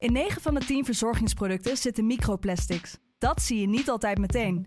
In 9 van de 10 verzorgingsproducten zitten microplastics. Dat zie je niet altijd meteen.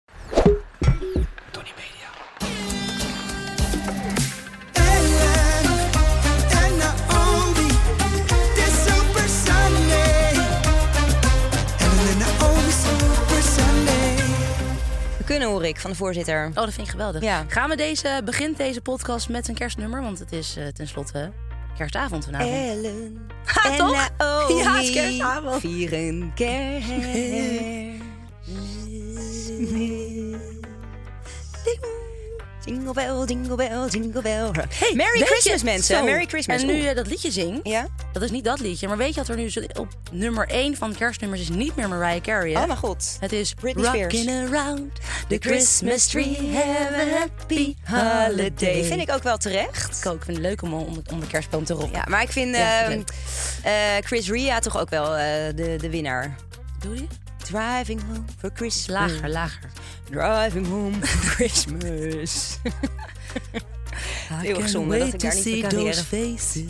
Ik van de voorzitter. Oh, dat vind ik geweldig. Ja. Gaan we deze, begint deze podcast met een kerstnummer? Want het is eh, tenslotte kerstavond vanavond. Ellen. Ha, en toch? Naomi Ja, het is kerstavond. Vieren kerst. Jingle bell, jingle bell, jingle bell. Hey, Merry Christmas je- mensen. Zo, Merry Christmas. En nu je dat liedje zingt, Ja? dat is niet dat liedje. Maar weet je dat er nu op nummer 1 van kerstnummers is niet meer Mariah Carey? hè? Oh mijn god. Het is Britney Spears. Rockin' around the Christmas tree, have a happy holiday. Vind ik ook wel terecht. Ik ook vind het leuk om om, om de kerstboom te rocken. Ja, maar ik vind Ja, ehm, eh, Chris Ria toch ook wel eh, de, de winnaar. Doe je? Driving home for Christmas. Lager, lager. Driving home for Christmas. Heel gezonde dat ik daar niet voor carrière. faces.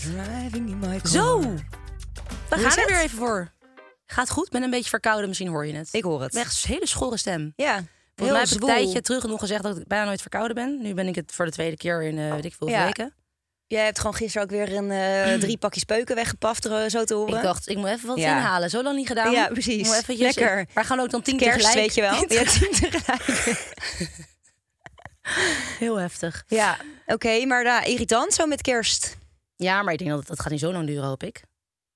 Driving in my car. Zo! We gaan er weer even voor. Gaat goed, ben een beetje verkouden, misschien hoor je het. Ik hoor het. echt een hele schorre stem. Ja, Volgens mij heb ik een tijdje terug nog gezegd dat ik bijna nooit verkouden ben. Nu ben ik het voor de tweede keer in weet ik veel Ja. weken. Jij hebt gewoon gisteren ook weer een, eh, drie pakjes peuken weggepaft, er, zo te horen. Ik dacht, ik moet even wat Ja. inhalen. Zo lang niet gedaan. Ja, precies. Moet eventjes- Lekker. Maar gaan ook dan tien Kerst, tegelijk. weet je wel. Ja, tien tegelijk. Heel heftig. Ja, oké, maar da, irritant zo met kerst. Ja, maar ik denk dat het, dat gaat niet zo lang duren, hoop ik.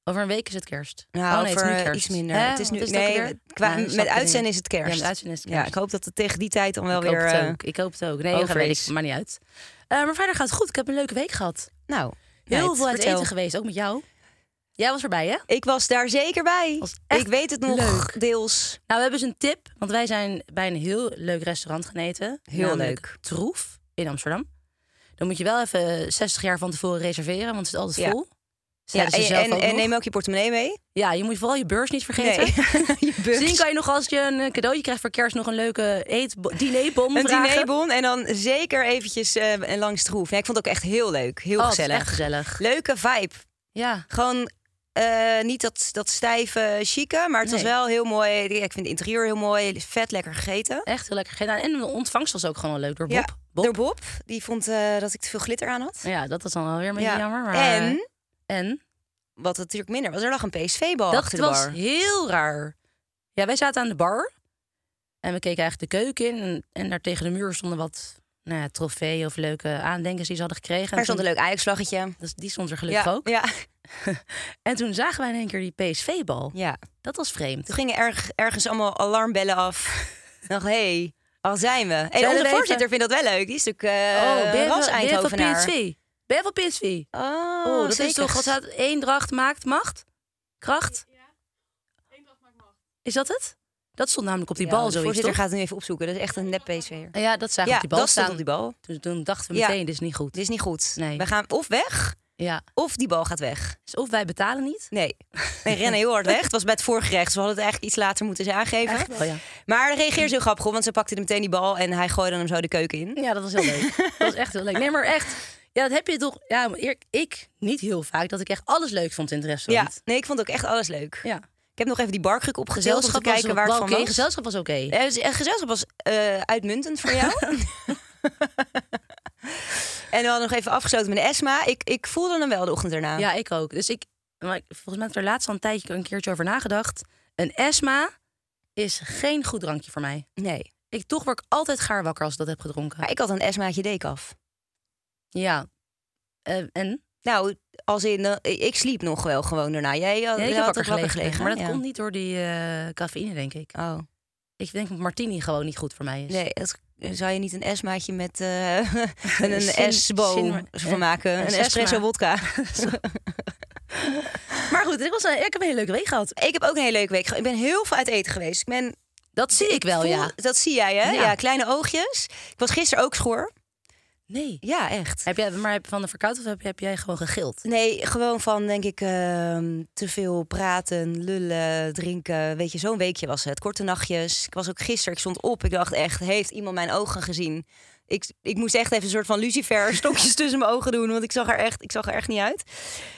Over een week is het kerst. Nou, oh nee, het is kerst. iets minder. Hè? Het is nu, ook nee, qua, Ja, met uitzenden is het kerst. Ja, met uitzenden is het Ja, kerst. ik hoop dat het tegen die tijd dan wel ik weer... hoop eh. Ik hoop het ook. Nee, dat weet is. ik. Maar niet uit. Eh, maar verder gaat het goed. Ik heb een leuke week gehad. nou, Heel veel uit vertel. eten geweest, ook met jou. Jij was erbij, hè? Ik was daar zeker bij. Ik weet het nog leuk. deels. Nou, we hebben dus een tip. Want wij zijn bij een heel leuk restaurant gaan eten. Heel leuk. Troef in Amsterdam. Dan moet je wel even 60 jaar van tevoren reserveren, want het is altijd Ja. vol. Ja, ze en, en, neem ook je portemonnee mee. Ja, je moet vooral je beurs niet vergeten. Nee. je beurs. Misschien kan je nog als je een eh, cadeautje krijgt voor kerst nog een leuke eet dinerbon Een vragen. dinerbon en dan zeker eventjes eh langs Troef. Ja, ik vond het ook echt heel leuk. Heel Oh, gezellig. echt gezellig. Leuke vibe. Ja. Gewoon eh, niet dat, dat stijve chique, maar het was wel heel mooi. Ik vind het interieur heel mooi. Vet lekker gegeten. Echt heel lekker gedaan. En de ontvangst was ook gewoon wel leuk door Bob. Ja, Bob. Door Bob. Die vond dat ik te veel glitter aan had. Ja, dat was dan wel weer een beetje Ja. jammer. Maar... En, En? wat natuurlijk minder was, er lag een PSV-bal Dat achter de was bar. heel raar. Ja, wij zaten aan de bar. En we keken eigenlijk de keuken in. En, en daar tegen de muur stonden wat nou ja, trofeeën of leuke aandenkens die ze hadden gekregen. En Er stond een leuk Ajax-vlaggetje. dus die stond er gelukkig Ja, ook. ja, En toen zagen wij in één keer die PSV-bal. ja. Dat was vreemd. Toen gingen erg, ergens allemaal alarmbellen af. Dacht, hé, hey, al zijn we. En Zijn onze even- voorzitter vindt dat wel leuk. Die is natuurlijk eh oh, ben je, ras van, ben je van Eindhovenaar. PSV? Ben van PSV? Oh, Oh, dat is toch, wat staat Eendracht maakt macht? Kracht? Is dat het? Dat stond namelijk op die Ja, bal zoiets, voorzitter toch? gaat het nu even opzoeken. Dat is echt een nep PSV'er. Ja, dat zagen we Ja, op die bal dat stond staan. op die bal. Toen, toen dachten we Ja. meteen, dit is niet goed. Dit is niet goed. Nee. We gaan of weg, Ja. of die bal gaat weg. Dus of wij betalen niet. Nee, we rennen heel hard weg. Het was bij het voorgerecht. Dus we hadden het eigenlijk iets later moeten aangeven. Wel, ja. Maar hij reageerde zo grappig op, want ze pakte meteen die bal en hij gooide hem zo de keuken in. Ja, dat was heel leuk. dat was echt heel leuk. Nee, maar echt. Ja, dat heb je toch. Ja, maar ik niet heel vaak dat ik echt alles leuk vond in het Ja, restaurant. nee, ik vond ook echt alles leuk. Ja. Ik heb nog even die barkruk om te Gezelschap kijken waar wel het van oké. was. Gezelschap was oké. Eh, eh, gezelschap was eh, uitmuntend voor jou. en we hadden nog even afgesloten met de Esma. Ik, ik voelde hem wel de ochtend erna. Ja, ik ook. Dus ik, maar volgens mij heb ik er laatst al een tijdje een keertje over nagedacht. Een Esma is geen goed drankje voor mij. Nee. Ik toch word ik altijd gaar wakker als ik dat heb gedronken. Maar ik had een Esmaatje dekaf. Ja. Eh, en? Nou, als in, eh, ik sliep nog wel gewoon daarna. Jij had, Ja, ik had wakker ook gelegen. Maar dat ja. komt niet door die eh cafeïne, denk ik. Oh, Ik denk dat martini gewoon niet goed voor mij is. nee. Dat, zou je niet een Esmaatje met eh, een, sin- van maken? Een, een espresso Esma. vodka. Maar goed, ik, was een, ik heb een hele leuke week gehad. ik heb ook een hele leuke week. gehad. Ik ben heel veel uit eten geweest. Ik ben, Dat zie ik wel, voel- ja. Dat zie jij, hè? Ja. Ja. kleine oogjes. Ik was gisteren ook schoor. Nee. Ja, echt. Heb jij, maar van de verkoud of heb, heb jij gewoon gegild? Nee, gewoon van, denk ik, ehm, te veel praten, lullen, drinken. Weet je, zo'n weekje was het. Korte nachtjes. Ik was ook gisteren, ik stond op. Ik dacht echt, heeft iemand mijn ogen gezien? Ik, ik moest echt even een soort van lucifer stokjes tussen mijn ogen doen. Want ik zag er echt, ik zag er echt niet uit.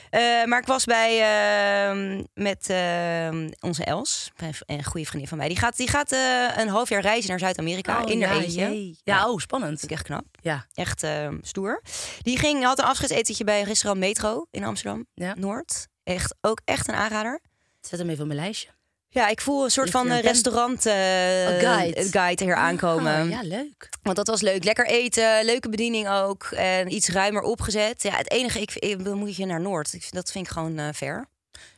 Eh, maar ik was bij ehm, met ehm, onze Els, een een goede vriendin van mij. Die gaat, die gaat eh, een half jaar reizen naar Zuid-Amerika in haar Oh, ja, eentje. jee. Ja, oh, spannend. Vind ik echt knap. Ja. Echt eh, stoer. Die ging, had een afscheidsetentje bij restaurant Metro in Amsterdam Ja. Noord. Echt, ook echt een aanrader. Zet hem even op mijn lijstje. Ja, ik voel een soort van eh, een pen? restaurant eh, guide. guide hier aankomen. Oh, ja, leuk. Want dat was leuk. Lekker eten, leuke bediening ook. En iets ruimer opgezet. Ja, het enige, ik, ik dan moet je naar Noord. Ik, vind- dat vind ik gewoon eh ver.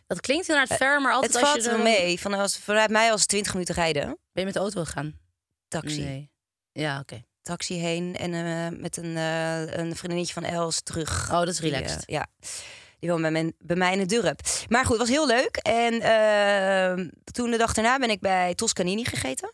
Dat klinkt inderdaad ver, maar altijd het als valt je er- mee. Van, als, vanuit mij als 20 minuten rijden. Ben je met de auto gegaan? Taxi. Nee. Ja, oké. Taxi heen en eh, met een, eh, een vriendinnetje van Els terug. Oh, dat is relaxed. eh, ja. Die woont bij, mijn, bij mij in het dorp. Maar goed, het was heel leuk. En eh, toen de dag daarna ben ik bij Toscanini gegeten.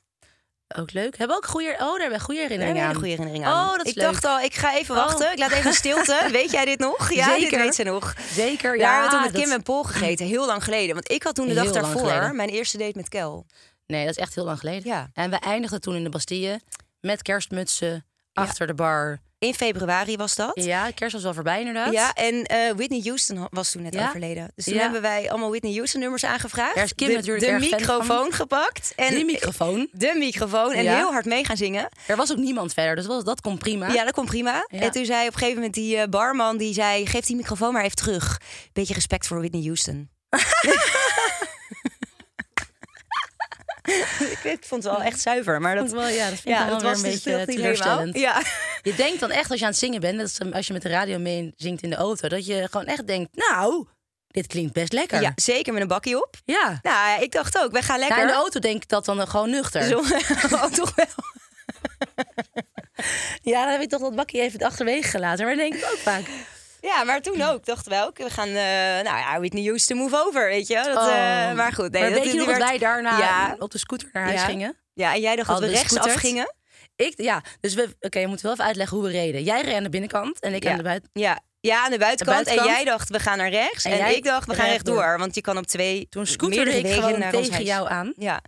Ook leuk. Hebben we ook goede... Oh, daar hebben goede Daar herinneringen aan. goede herinnering aan. Oh, dat is ik leuk. dacht al, ik ga even Oh. wachten. Ik laat even stilte. weet jij dit nog? Ja, dit Zeker. weet ze nog. Zeker, Daar ja. hebben we toen met dat- Kim en Paul gegeten. Heel lang geleden. Want ik had toen de dag Heel daarvoor mijn eerste date met Kel. Nee, dat is echt heel lang geleden. Ja. En we eindigden toen in de Bastille met kerstmutsen achter de bar. In februari was dat. Ja, kerst was wel voorbij inderdaad. Ja, en eh, Whitney Houston was toen net Ja? overleden. Dus toen Ja. hebben wij allemaal Whitney Houston nummers aangevraagd. Daar is Kim de, natuurlijk de erg fan microfoon gepakt. En Die microfoon. De microfoon. En Ja. heel hard mee gaan zingen. Er was ook niemand verder, dus dat, dat kon prima. Ja, dat komt prima. En toen zei op een gegeven moment die eh, barman... die zei, geef die microfoon maar even terug. Beetje respect voor Whitney Houston. ik vond het wel echt zuiver. Maar dat, wel, ja, dat ik ja, was een dus beetje helemaal. teleurstellend. Ja. Je denkt dan echt als je aan het zingen bent, dat als je met de radio mee zingt in de auto, dat je gewoon echt denkt, nou, dit klinkt best lekker. ja, zeker met een bakje op. ja. Nou ik dacht ook, we gaan lekker. Nou, in de auto denk ik dat dan gewoon nuchter. Zo, oh, toch wel. Ja, dan heb je toch dat bakje even achterwege gelaten. Maar dat denk ik ook vaak. Ja, maar toen ook. Dachten we ook, we gaan, eh, nou ja, Whitney Houston move over, weet je. Dat, eh, Oh. maar goed, nee. maar dat, weet je nog dat wij daarna Ja. op de scooter naar huis Ja. gingen? Ja, en jij dacht dat we Hadden we rechts scooterd? afgingen. Ik, ja, dus we, oké, je moet wel even uitleggen hoe we reden. Jij reed aan de binnenkant en ik Ja. aan de buiten. Ja. ja, aan de buitenkant. En buitenkant. jij dacht, we gaan naar rechts. En, ik dacht, we gaan rechtdoor. Want je kan op twee Toen scooterde ik gewoon tegen jou aan. Ja.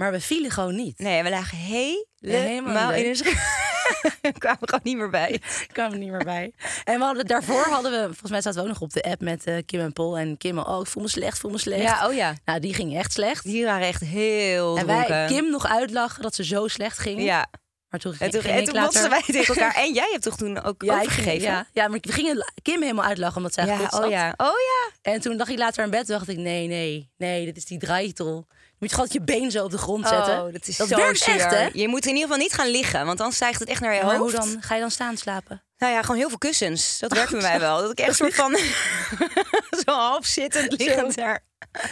Maar we vielen gewoon niet. Nee, we lagen helemaal, Helemaal in een kwamen er gewoon niet meer bij. Ik kwam er niet meer bij. En we hadden, daarvoor hadden we, volgens mij zaten we ook nog op de app met eh, Kim en Paul. En Kim, oh, ik voel me slecht, voel me slecht. Ja, oh ja. Nou, die ging echt slecht. Die waren echt heel en dronken. wij Kim nog uitlachen dat ze zo slecht ging. Ja, Maar toen en ging, toen, ging en ik toen later... wij tegen elkaar. En jij hebt toch toen ook Ja, overgegeven? ja, ja, maar we gingen Kim helemaal uitlachen omdat zij ja, oh had. ja. Oh ja. En toen lag ik later in bed dacht ik, nee, nee, nee, dit is die draaitol. Je moet gewoon je been zo op de grond zetten. Oh, dat is dat zo werkt echt, hè? Je moet in ieder geval niet gaan liggen, want dan stijgt het echt naar je Maar hoe hoofd. dan? Ga je dan staan slapen? Nou ja, gewoon heel veel kussens. Dat werkt bij mij wel. Dat ik echt soort van zo half zittend liggend daar.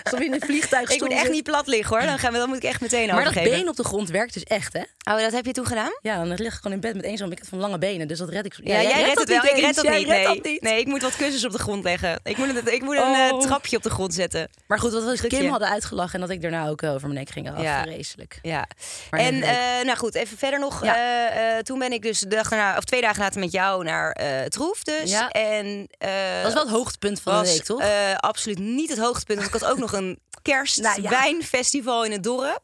Alsof je in een vliegtuig Ik moet echt niet plat liggen hoor. Dan, gaan we, dan moet ik echt meteen Maar dat overgeven. been op de grond werkt dus echt, hè? Oh, dat heb je toen gedaan? Ja, dan lig ik gewoon in bed met één zo'n ik heb van lange benen, dus dat red ik. Ja, jij, redt het wel. Ik red dat Jij niet. redt Nee. dat niet. nee, ik moet wat kussens op de grond leggen. Ik moet, een- ik moet een eh, Oh. trapje op de grond zetten. Maar goed, wat we Drukje. Kim hadden uitgelachen en dat ik daarna ook eh, over mijn nek ging. Oh, Ja. vreselijk. Ja. Maar en eh, nou goed, even verder nog. Ja. Eh, eh, toen ben ik dus de dag daarna, of twee dagen later met jou naar eh Troef dus. Ja. En, eh, Dat was wel het hoogtepunt van de was, week, toch? eh, absoluut niet het hoogtepunt. Want ik had ook nog een Nou ja. kerstwijnfestival in het dorp.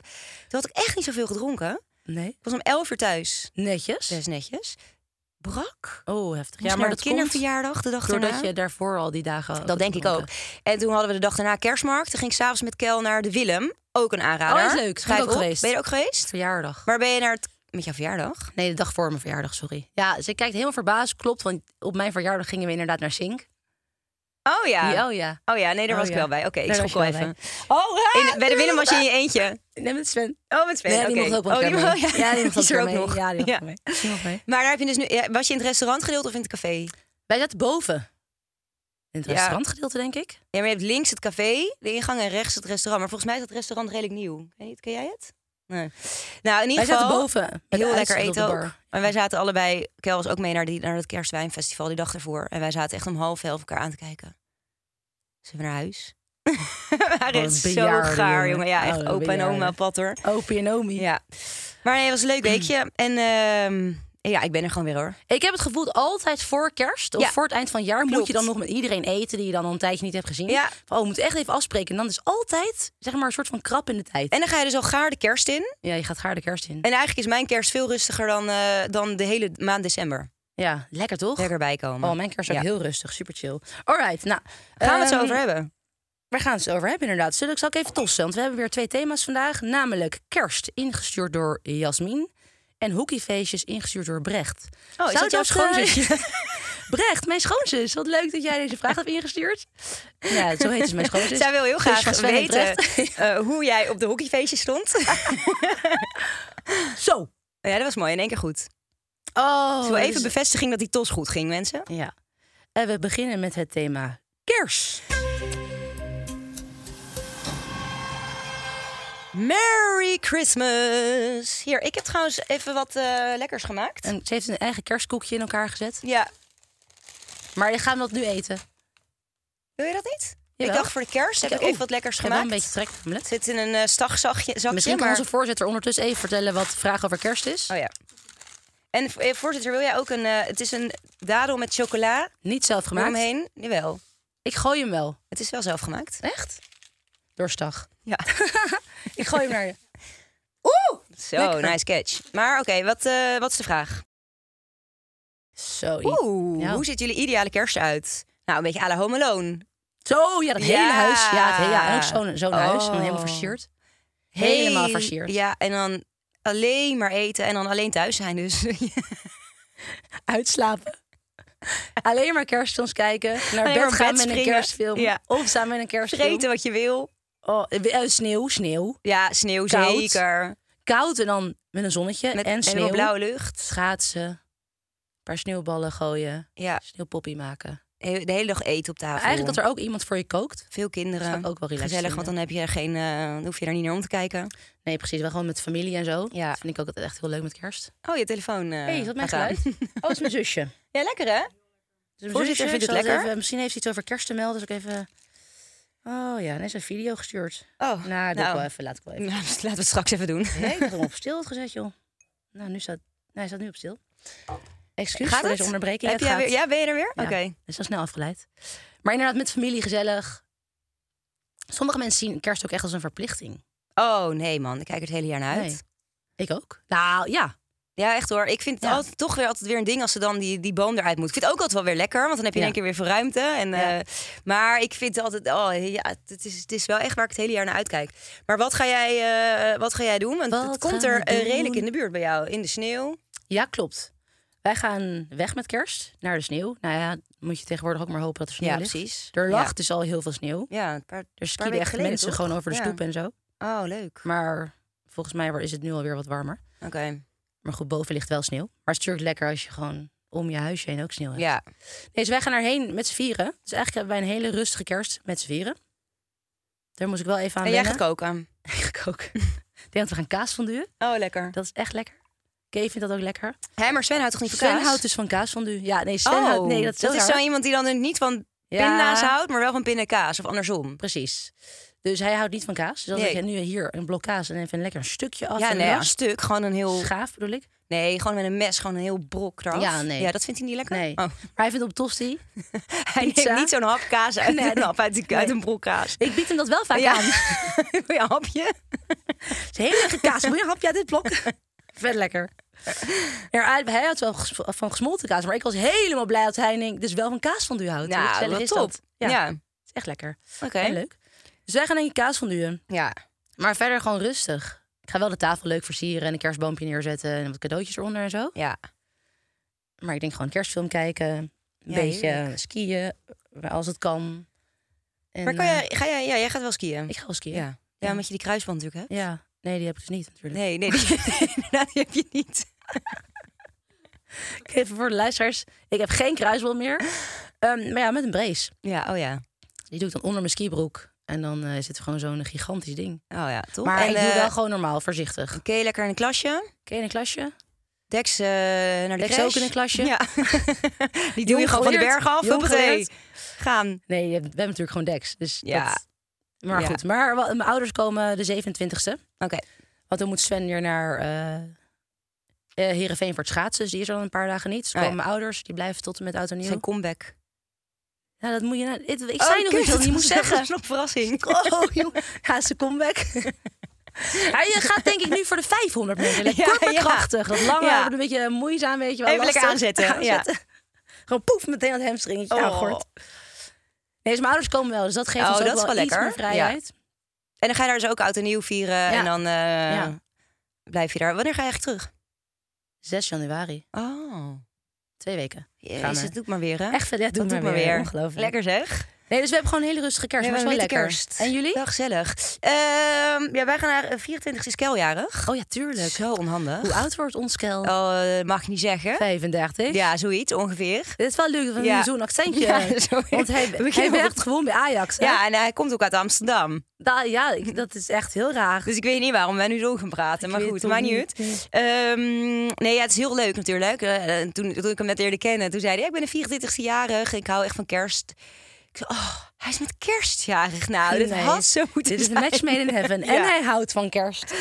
Toen had ik echt niet zoveel gedronken. nee. Ik was om 11 uur thuis. Netjes. Best netjes. Brak. Oh, heftig. Ja, Ja, maar dat kinderverjaardag de dag doordat daarna. je daarvoor al die dagen Dat denk ik ook. En toen hadden we de dag daarna kerstmarkt. Toen ging ik s'avonds met Kel naar de Willem. Ook een aanrader. Oh, dat is leuk. Schrijf ook op. geweest. Ben je er ook geweest? Verjaardag. Waar ben je naar het... met jouw verjaardag? Nee, de dag voor mijn verjaardag, sorry. Ja, ze kijkt helemaal verbaasd. Klopt, want op mijn verjaardag gingen we inderdaad naar Sink. Oh ja. Die- oh ja. Oh ja, nee, daar Oh was ik ja. wel bij. Oké, ik schrok wel even. wel Oh, In, bij de Willem was je in je eentje. Nee, met Sven. Oh, met Sven. Nee, die mocht ook wel oh, die mee. Ja, die mocht ook er ook mee. nog. Ja, die mocht Ja. mee. Die mocht mee. Maar daar heb je dus nu, ja, was je in het restaurantgedeelte of in het café? Wij zaten boven. In het Ja. restaurantgedeelte, denk ik. Ja, maar je hebt links het café, de ingang en rechts het restaurant. Maar volgens mij is het restaurant redelijk nieuw. Ken jij het? Nee. Nou, in ieder Wij zaten boven. heel lekker eten ook. Maar wij zaten allebei, Kel was ook mee naar, die, naar het kerstwijnfestival die dag ervoor. En wij zaten echt om half elf elkaar aan te kijken. Zullen we naar huis? we waren echt zo gaar, jongen. Ja, Oh, echt een opa en oma patter. Opie en Omi. Ja. Maar nee, het was een leuk weekje. En ehm, ja, ik ben er gewoon weer hoor. Ik heb het gevoel dat altijd voor kerst of Ja. voor het eind van het jaar moet je dan nog met iedereen eten die je dan al een tijdje niet hebt gezien. Ja. Van, oh, we moeten echt even afspreken. En dan is altijd zeg maar een soort van krap in de tijd. En dan ga je dus al gaar de kerst in. ja, je gaat gaar de kerst in. En eigenlijk is mijn kerst veel rustiger dan, eh, dan de hele maand december. ja, lekker toch? Lekker bijkomen. Oh, mijn kerst is Ja. heel rustig, super chill. Alright, nou. Gaan we het zo ehm, over hebben? Waar gaan we het over hebben inderdaad? Zullen ik zal ik even tossen? Want we hebben weer twee thema's vandaag. Namelijk kerst, ingestuurd door Jasmin. En hockeyfeestjes, ingestuurd door Brecht. Oh, is Zou dat jouw eh, schoonzusje? Brecht, mijn schoonzus. Wat leuk dat jij deze vraag hebt ingestuurd. Ja, zo heet ze mijn schoonzus. Zij wil heel Zus van graag weten eh, hoe jij op de hockeyfeestje stond. Zo. ja, dat was mooi. In één keer goed. Oh, Zo even dus- bevestiging dat die tos goed ging, mensen. Ja. En we beginnen met het thema kerst. Merry Christmas! Hier, ik heb trouwens even wat eh, lekkers gemaakt. En ze heeft een eigen kerstkoekje in elkaar gezet. Ja, Maar je gaat dat nu eten. wil je dat niet? Jawel. Ik dacht voor de kerst heb ik even wat lekkers Ik gemaakt. een beetje trek. Het zit in een uh, stagzakje. Zakje, Misschien kan maar... onze voorzitter ondertussen even vertellen wat de vraag over kerst is. Oh ja. En eh, voorzitter, wil jij ook een... eh, het is een dadel met chocola Niet zelf gemaakt. eromheen. Jawel, Ik gooi hem wel. het is wel zelf gemaakt. Echt? Doorstag. Ja. Ik gooi hem naar je. Zo, Lekker. nice catch. Maar oké, wat, eh, wat is de vraag? Zo. Oeh, Ja. hoe ziet jullie ideale kerst uit? Nou, een beetje à la Home Alone. Zo, ja, dat hele huis. Ja, het hele, ja ook zo'n zo'n huis. Dan Oh. helemaal versierd. Helemaal Heel- versierd. Ja, en dan alleen maar eten en dan alleen thuis zijn dus. Uitslapen. Alleen maar kerstfilms kijken. Naar Alleen bed gaan met een kerstfilm. Ja. Of samen met een kerstfilm. Vreten wat je wil. Oh, eh, sneeuw, sneeuw. Ja, sneeuw Koud. zeker. Koud en dan met een zonnetje Met en sneeuw. blauwe lucht. Schaatsen. Een paar sneeuwballen gooien. Ja, Sneeuwpoppie maken. de hele dag eten op tafel. Eigenlijk dat er ook iemand voor je kookt. Veel kinderen. Dat ook wel relaxed Gezellig, want dan heb je geen, eh, dan hoef je daar niet naar om te kijken. Nee, precies. Wel gewoon met familie en zo. Ja. Dat vind ik ook altijd echt heel leuk met kerst. Oh, je telefoon. eh hey, is dat mijn aan. Oh, het is mijn zusje. Ja, lekker hè? Dus mijn Voorzitter zusje, vindt het lekker? Even, misschien heeft ze iets over kerst te melden. Dus ik even... Oh ja, net is een video gestuurd. Oh, Nou, doe ik nou. wel even. Laat ik wel even. Nou, laten we het straks even doen. Nee, ik had hem op stil gezet, joh. Nou, nu staat... Hij staat nu op stil. Excuus voor het? deze onderbreking. Heb jij weer, ja, ben je er weer? Ja. Oké. Is wel snel afgeleid. Maar inderdaad, met familie gezellig. Sommige mensen zien kerst ook echt als een verplichting. Oh nee man, ik kijk het hele jaar naar uit. Nee. Ik ook. Nou, ja. Ja, echt hoor. Ik vind het Ja. altijd, toch weer altijd weer een ding als ze dan die, die boom eruit moet. Ik vind het ook altijd wel weer lekker, want dan heb je in Ja. één keer weer veel ruimte. En, Ja. eh, maar ik vind het altijd, oh ja, het is, het is wel echt waar ik het hele jaar naar uitkijk. Maar wat ga jij, eh, wat ga jij doen? Want Wat het komt er eh, redelijk in de buurt bij jou, in de sneeuw. Ja, klopt. Wij gaan weg met kerst naar de sneeuw. Nou ja, moet je tegenwoordig ook maar hopen dat er sneeuw Ja, ligt. precies. Er lag dus al heel veel sneeuw. Ja, een paar, Er weken echt geleden, mensen toch? gewoon over de stoep en zo. Oh, leuk. Maar volgens mij is het nu alweer wat warmer. Oké. Maar goed, boven ligt wel sneeuw. Maar het is natuurlijk lekker als je gewoon om je huisje heen ook sneeuw hebt. Ja. Nee, dus wij gaan erheen met z'n vieren. Dus eigenlijk hebben wij een hele rustige kerst met z'n vieren. Daar moest ik wel even aan En jij gaat wennen. koken. Ik ga koken. Ik denk dat we gaan kaas. Oh, lekker. Dat is echt lekker. Kay vindt dat ook lekker. Hé, maar Sven houdt toch niet van Sven kaas? houdt dus van kaasfondue. Ja, nee, Sven oh, houdt... Nee, dat is, heel is raar. zo iemand die dan niet van Ja, pinda's houdt, maar wel van pindakaas. Of andersom. Precies. Dus hij houdt niet van kaas. Dus als Nee. ik nu hier een blok kaas en even een lekker een stukje af Ja, nee, een stuk. Gewoon een heel... Schaaf bedoel ik. Nee, gewoon met een mes, gewoon een heel brok eraf. Ja, nee. Ja, dat vindt hij niet lekker? Nee. Oh. Maar hij vindt op tosti. Hij Pizza. neemt niet zo'n hap kaas uit, Nee, een hap uit, een brok kaas. Ik bied hem dat wel vaak Ja. aan. Wil je een hapje? Het is heel lekker kaas. Wil je een hapje uit dit blok? Vet lekker. Ja, hij houdt wel van gesmolten kaas. Maar ik was helemaal blij dat hij dus wel van kaas van u houdt. Hoe Nou, wat is top. dat? Ja, Ja, Het is echt lekker. oké. Leuk. Dus wij gaan denk ik kaas van Ja. Maar verder gewoon rustig. Ik ga wel de tafel leuk versieren en een kerstboompje neerzetten en wat cadeautjes eronder en zo. ja. Maar ik denk gewoon kerstfilm kijken, een Ja, beetje heerlijk. skiën, als het kan. En, maar kan eh, jij, ga jij, ja, jij gaat wel skiën? Ik ga wel skiën. ja. ja. Ja. omdat je die kruisband natuurlijk hebt. Ja. Nee, die heb ik dus niet natuurlijk. Nee, nee, die, inderdaad, die heb je niet. Even voor de luisteraars. Ik heb geen kruisband meer. Ehm, maar ja, met een brace. Ja, oh ja. Die doe ik dan onder mijn skibroek. En dan eh, zit er gewoon zo'n gigantisch ding. Oh ja, toch? Maar en, ik doe eh, wel gewoon normaal, voorzichtig. Oké, lekker in een klasje. Ken je een klasje? Dex eh, naar de Dex ook in een klasje? Ja. die doe je gewoon van de berg af. Hoppatee. Gaan. Nee, we hebben natuurlijk gewoon Dex. Dus Ja. dat- Maar Ja. goed, maar mijn ouders komen de 27e. Oké. Want dan moet Sven weer naar eh, Heerenveen voor het schaatsen. Dus die is al een paar dagen niet. Dus Oh ja. komen mijn ouders, die blijven tot en met oud en nieuw. Zijn comeback. Ja, dat moet je... nou- Ik, ik Oh, zei nog kut, niet dat je moest dat zeggen. was nog een verrassing. Oh, joh. Ja, zijn comeback. Ja, je gaat denk ik nu voor de 500 meter. Lekker Ja, ja. krachtig. Dat lange een beetje moeizaam, weet je wel. Even lekker aanzetten, ja. Gewoon poef, meteen dat hamstringetje Oh. aangort. Nee, dus mijn ouders komen wel. Dus dat geeft Oh, ons ook dat is wel, wel iets lekker. meer vrijheid. En dan ga je daar dus ook oud en nieuw vieren. En dan eh, blijf je daar. Wanneer ga je eigenlijk terug? 6 januari. Oh. Twee weken. Jezus, het doet maar weer, hè? Echt vet, ja, doe dat maar doet maar weer. Ongelooflijk. Lekker zeg. Nee, dus we hebben gewoon een hele rustige kerst. Ja, maar we het is wel lekker. kerst. En jullie? Wel gezellig. Ehm, ja, wij gaan naar 24 is keljarig. Oh ja, tuurlijk. Zo onhandig. Hoe oud wordt ons kel? Oh, eh, mag je niet zeggen. 35. Ja, zoiets ongeveer. Dit is wel leuk van Ja. zo'n accentje. Ja, Want hij, hij werkt gewoon bij Ajax. Hè? Ja, en hij komt ook uit Amsterdam. Da- ja, ik- dat is echt heel raar. Dus ik weet niet waarom wij nu zo gaan praten. maar goed, het maakt niet uit. Ehm, nee, ja, het is heel leuk natuurlijk. Eh, en toen, toen ik hem net leerde kennen, toen zei hij... "Ja, ik ben de 24ste jarig, ik hou echt van kerst. Oh, hij is met kerstjarig. Nou, dit Nee, had zo moeten Dit is een zijn. match made in heaven. En Ja. hij houdt van kerst.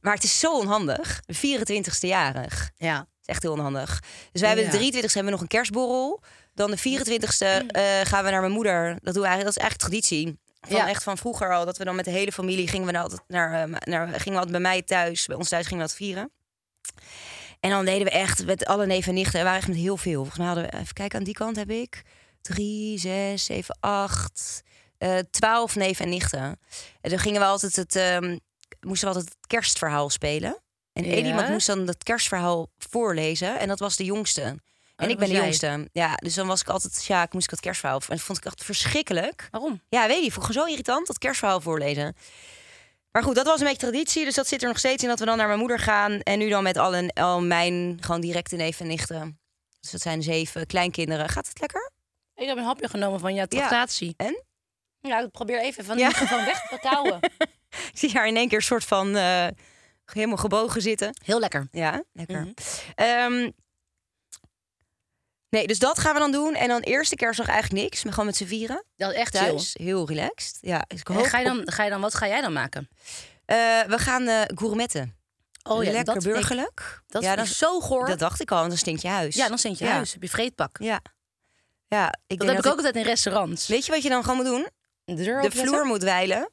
Maar het is zo onhandig. De 24ste jarig. Ja. Is echt heel onhandig. Dus wij hebben de 23ste hebben we nog een kerstborrel. Dan de 24ste eh, gaan we naar mijn moeder. Dat doen we eigenlijk, dat is eigenlijk traditie. Van Ja. echt van vroeger al. Dat we dan met de hele familie gingen we dan altijd naar, eh, naar gingen we altijd bij mij thuis. Bij ons thuis gingen we dat vieren. En dan deden we echt met alle neven en nichten. We waren echt met heel veel. Volgens mij hadden we, even kijken, aan die kant heb ik drie, zes, zeven, acht, eh, twaalf neven en nichten. En dan gingen we altijd het, ehm, moesten we altijd het kerstverhaal spelen. En Ja. iemand moest dan het kerstverhaal voorlezen. En dat was de jongste. En dat ik ben de jij. jongste. Ja, dus dan was ik altijd, ja, ik moest ik het kerstverhaal. En dat vond ik echt verschrikkelijk. Waarom? Ja, weet je, gewoon zo irritant dat kerstverhaal voorlezen. Maar goed, dat was een beetje traditie. Dus dat zit er nog steeds in dat we dan naar mijn moeder gaan. En nu dan met al, een, al mijn gewoon directe neven en nichten. Dus dat zijn zeven kleinkinderen. Gaat het lekker? Ik heb een hapje genomen van jouw tractatie. En? Ja, ik probeer even van die Ja. weg te kouwen. Ik zie haar in één keer een soort van eh, helemaal gebogen zitten. Heel lekker. Ja, lekker. Mhm. Ehm, nee, dus dat gaan we dan doen. En dan eerste kerstdag eigenlijk niks. Maar gewoon met z'n vieren. Dat is echt chill. Heel relaxed. Ja, dus ik En hoop ga, je op- dan, ga je dan, wat ga jij dan maken? Eh, we gaan eh gourmetten. Oh ja, Lekker dat ik- burgerlijk. Dat ja, dan, is zo goor. dat dacht ik al, want dan stinkt je huis. ja, dan zit je Ja. huis. Heb je vreedpak. Ja. Ja, ik Dat denk heb ik ook altijd in restaurants. Weet je wat je dan gewoon moet doen? De, deur De openzetten? vloer moet wijlen.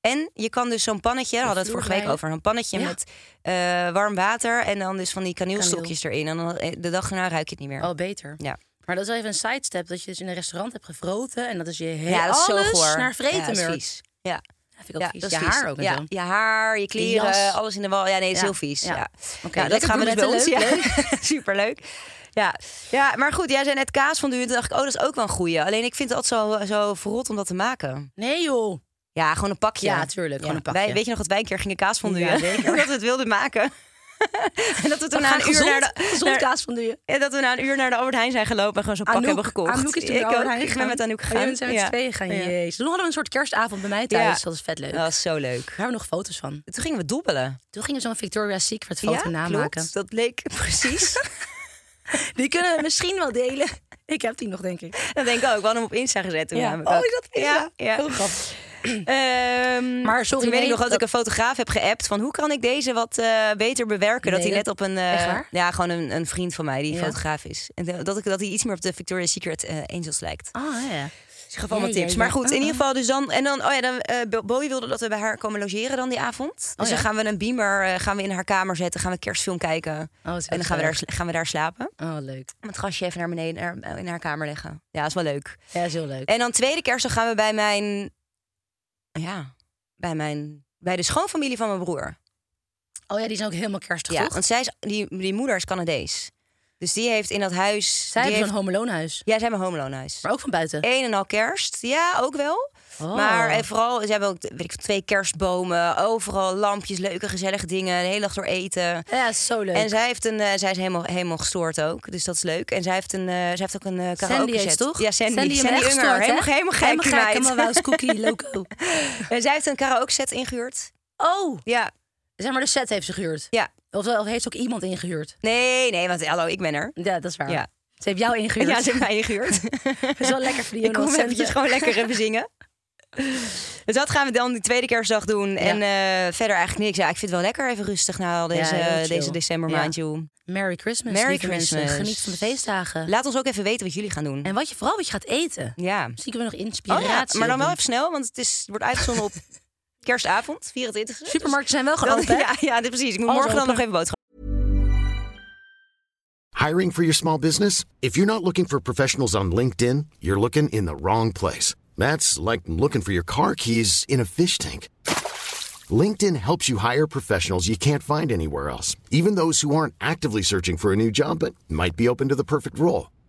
En je kan dus zo'n pannetje, daar hadden we het vorige week over, een pannetje Ja. met eh, warm water en dan dus van die kaneelstokjes erin. En dan eh, de dag erna ruik je het niet meer. Oh, beter. Ja. Maar dat is wel even een sidestep. Dat je dus in een restaurant hebt gevroten. En dat is je hele ja, dat is alles naar Ja, vreten dat is murkt. vies. Ja, Dat vind ik ook ja, vies. dat Je vies. haar ook en ja, je haar, je kleren, alles in de wal. Ja, nee, is Ja. heel vies. Ja. Ja. Oké, Ja, dat gaan we dus bij ons. gourmetten, Ja. Superleuk. Ja. ja, maar goed, jij zei net kaas van Toen dacht ik, oh, dat is ook wel een goeie. Alleen ik vind het altijd zo, zo verrot om dat te maken. Nee joh. Ja, gewoon een pakje. Ja, tuurlijk, gewoon een pakje. Wij, weet je nog dat wij een keer gingen kaas van Ja, zeker. dat we het wilden maken. en dat we toen We na een uur naar de... gezond kaas van de Ja, dat we na een uur naar de Albert Heijn zijn gelopen en gewoon zo'n pak Anouk. hebben gekocht. Anouk is toen ik Albert ook. Heijn Ik ben met Anouk Oh, gegaan. jullie zijn met Ja. tweeën gaan. Ja. Jezus. Toen hadden we een soort kerstavond bij mij thuis. Dat is vet leuk. Dat was zo leuk. Daar hebben we nog foto's van. Toen gingen we dobbelen. Toen gingen we zo'n Victoria's Secret foto namaken. Dat leek precies. Die kunnen we misschien wel delen. Ik heb die nog, denk ik. dat denk ik ook. We hadden hem op Insta gezet toen Ja. Oh, is dat Insta? Ja, ja. Heel grappig. Ehm, Maar sorry, toen weet ik nog dat, dat- ik een fotograaf heb geappt van hoe kan ik deze wat eh, beter bewerken. dat hij net op een eh, ja gewoon een, een vriend van mij die Ja. fotograaf is. En dat ik dat hij iets meer op de Victoria's Secret eh, Angels lijkt. Ah, ja. Dus ik gaf allemaal tips. Maar goed, in Ah, ieder geval dus dan en dan oh ja dan eh, Bo- Bowie wilde dat we bij haar komen logeren dan die avond. Dus Oh, ja? dan gaan we een beamer eh, gaan we in haar kamer zetten, gaan we kerstfilm kijken Oh, en dan gaan we daar gaan we daar slapen. Oh, leuk. Om het gastje even naar beneden naar- in haar kamer leggen. Ja, is wel leuk. Ja, is heel leuk. En dan tweede kerstdag gaan we bij mijn ja bij mijn bij de schoonfamilie van mijn broer. Oh ja, die zijn ook helemaal kerstig, Ja, toch? want zij is, die, die moeder is Canadees. Dus die heeft in dat huis... Zij hebben heeft, zo'n Home Alone huis. Ja, ze hebben een Home Alone huis. Maar ook van buiten. Een en al kerst. Ja, ook wel. Oh. Maar en vooral, ze hebben ook weet ik, twee kerstbomen. Overal lampjes, leuke, gezellige dingen. De hele dag door eten. Ja, zo leuk. En zij, heeft een, eh, zij is helemaal, helemaal gestoord ook. Dus dat is leuk. En zij heeft, een, eh, zij heeft ook een uh, karaoke Sandy set. toch? Ja, Sandy. Sandy, Sandy, Unger. gestoord, hè? helemaal, helemaal gek, Helemaal gek, helemaal Cookie, loco. En zij heeft een karaoke set ingehuurd. Oh, Ja. zeg maar de set heeft ze gehuurd. Ja. Of, of heeft ze ook iemand ingehuurd? Nee, nee, want hallo, ik ben er. Ja, dat is waar. Ja. Ze heeft jou ingehuurd. Ja, ze heeft mij ingehuurd. Dat is wel lekker voor die ik kom eventjes gewoon lekker even zingen. Dus dat gaan we dan die tweede kerstdag doen. En eh, verder eigenlijk niks. Ja, ik vind het wel lekker even rustig na al deze, chill. deze decembermaand, joh. Merry Christmas, Merry mensen. Christmas. Geniet van de feestdagen. Laat ons ook even weten wat jullie gaan doen. En wat je, vooral wat je gaat eten. Ja. Misschien kunnen we nog Oh inspiratie ja, maar dan wel even snel, want het, is, het wordt uitgezonden op kerstavond, 24 Supermarkten zijn wel open. hè? ja, ja, dit precies. Ik moet Alles morgen dan open. nog even boodschappen. Hiring for your small business? If you're not looking for professionals on LinkedIn, you're looking in the wrong place. That's like looking for your car keys in a fish tank. LinkedIn helps you hire professionals you can't find anywhere else, even those who aren't actively searching for a new job but might be open to the perfect role.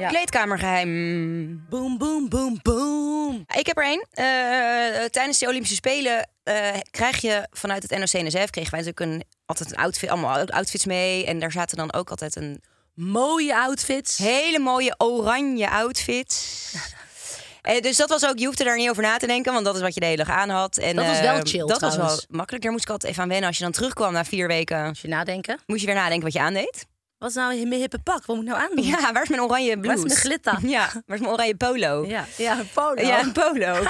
Ja. Kleedkamergeheim. Boom, boom, boom, boom. Ik heb er één. Eh, tijdens de Olympische Spelen eh, krijg je vanuit het NOC-NSF... kregen wij natuurlijk een, altijd een outfit, allemaal outfits mee. En daar zaten dan ook altijd een Mooie outfits. hele mooie oranje outfits. Eh, dus dat was ook, je hoefde daar niet over na te denken, want dat is wat je de hele dag aan had. En, Dat was wel eh, chill, Dat was wel makkelijk. Daar moest ik altijd even aan wennen. Als je dan terugkwam na vier weken, Als je nadenken. moest je weer nadenken wat je aandeed. Wat is nou mijn hippe pak? Wat moet ik nou aandoen? Ja, waar is mijn oranje blouse? Waar is mijn glitter? Ja, waar is mijn oranje polo? Ja, ja een polo. Ja, een polo.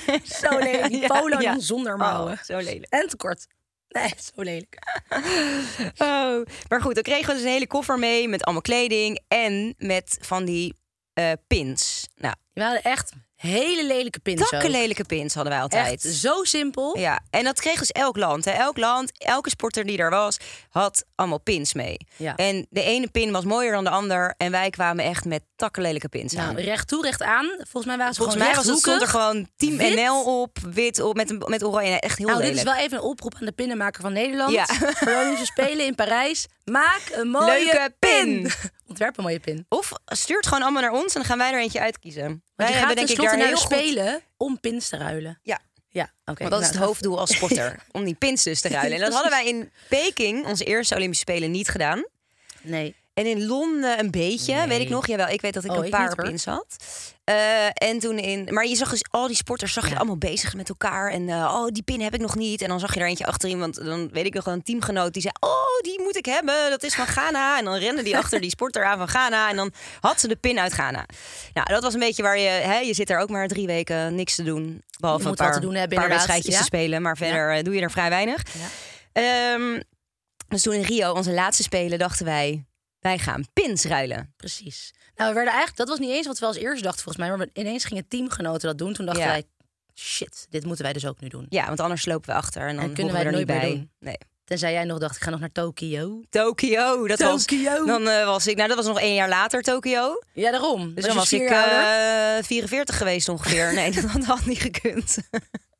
Zo lelijk. Die polo ja. zonder mouwen. Oh, zo lelijk. En te kort. Nee, zo lelijk. Oh. Maar goed, dan kregen we dus een hele koffer mee met allemaal kleding en met van die eh, pins. Nou, We hadden echt hele lelijke pins ook. takkenlelijke pins hadden wij altijd. Echt zo simpel. Ja, en dat kreeg dus elk land. Hè. Elk land, elke sporter die er was, had allemaal pins mee. Ja. En de ene pin was mooier dan de ander. En wij kwamen echt met takkenlelijke pins aan. Nou, recht toe, recht aan. Volgens mij waren ze Volgens mij was het, stond er gewoon Team Wit. NL op, wit op, met, een, met oranje. Echt heel Nou, dit is wel even een oproep aan de pinnenmaker van Nederland. Ja. Olympische Spelen in Parijs. Maak een mooie Leuke pin. Ontwerp een mooie pin. Of stuur het gewoon allemaal naar ons en dan gaan wij er eentje uitkiezen. Want wij je gaat tenslotte naar de goed... Spelen om pins te ruilen. Ja, Ja, oké. want dat is Nou, het hoofddoel als sporter. om die pins dus te ruilen. En dat hadden wij in Peking, onze eerste Olympische Spelen, niet gedaan. Nee. En in Londen een beetje, Nee. weet ik nog. Jawel, ik weet dat ik Oh, een ik paar niet, hoor. pins had. Eh, en toen in, maar je zag dus al die sporters zag je Ja. allemaal bezig met elkaar. En eh, oh, die pin heb ik nog niet. En dan zag je er eentje achter iemand. Dan weet ik nog wel een teamgenoot die zei: Oh, die moet ik hebben. Dat is van Ghana. En dan rende die achter die sporter aan van Ghana. En dan had ze de pin uit Ghana. Nou, dat was een beetje waar je, hè, je zit er ook maar drie weken niks te doen. Behalve Je een moet paar, te doen hebben, paar wedstrijdjes Ja. te spelen. Maar verder eh, doe je er vrij weinig. Ehm, dus toen in Rio, onze laatste spelen, dachten wij: wij gaan pins ruilen. Precies. Nou, we werden eigenlijk, dat was niet eens wat we als eerste dachten volgens mij. Maar ineens gingen teamgenoten dat doen. Toen dachten Ja. wij, shit, dit moeten wij dus ook nu doen. Ja, want anders lopen we achter en dan En kunnen wij er nooit bij. doen. Nee. Tenzij jij nog dacht, ik ga nog naar Tokio. Tokio, dat was. Dan eh, was ik, nou dat was nog één jaar later Tokio. Ja, daarom. Dus je dan was ik ouder? eh 44 geweest ongeveer. Nee, dat had, had niet gekund.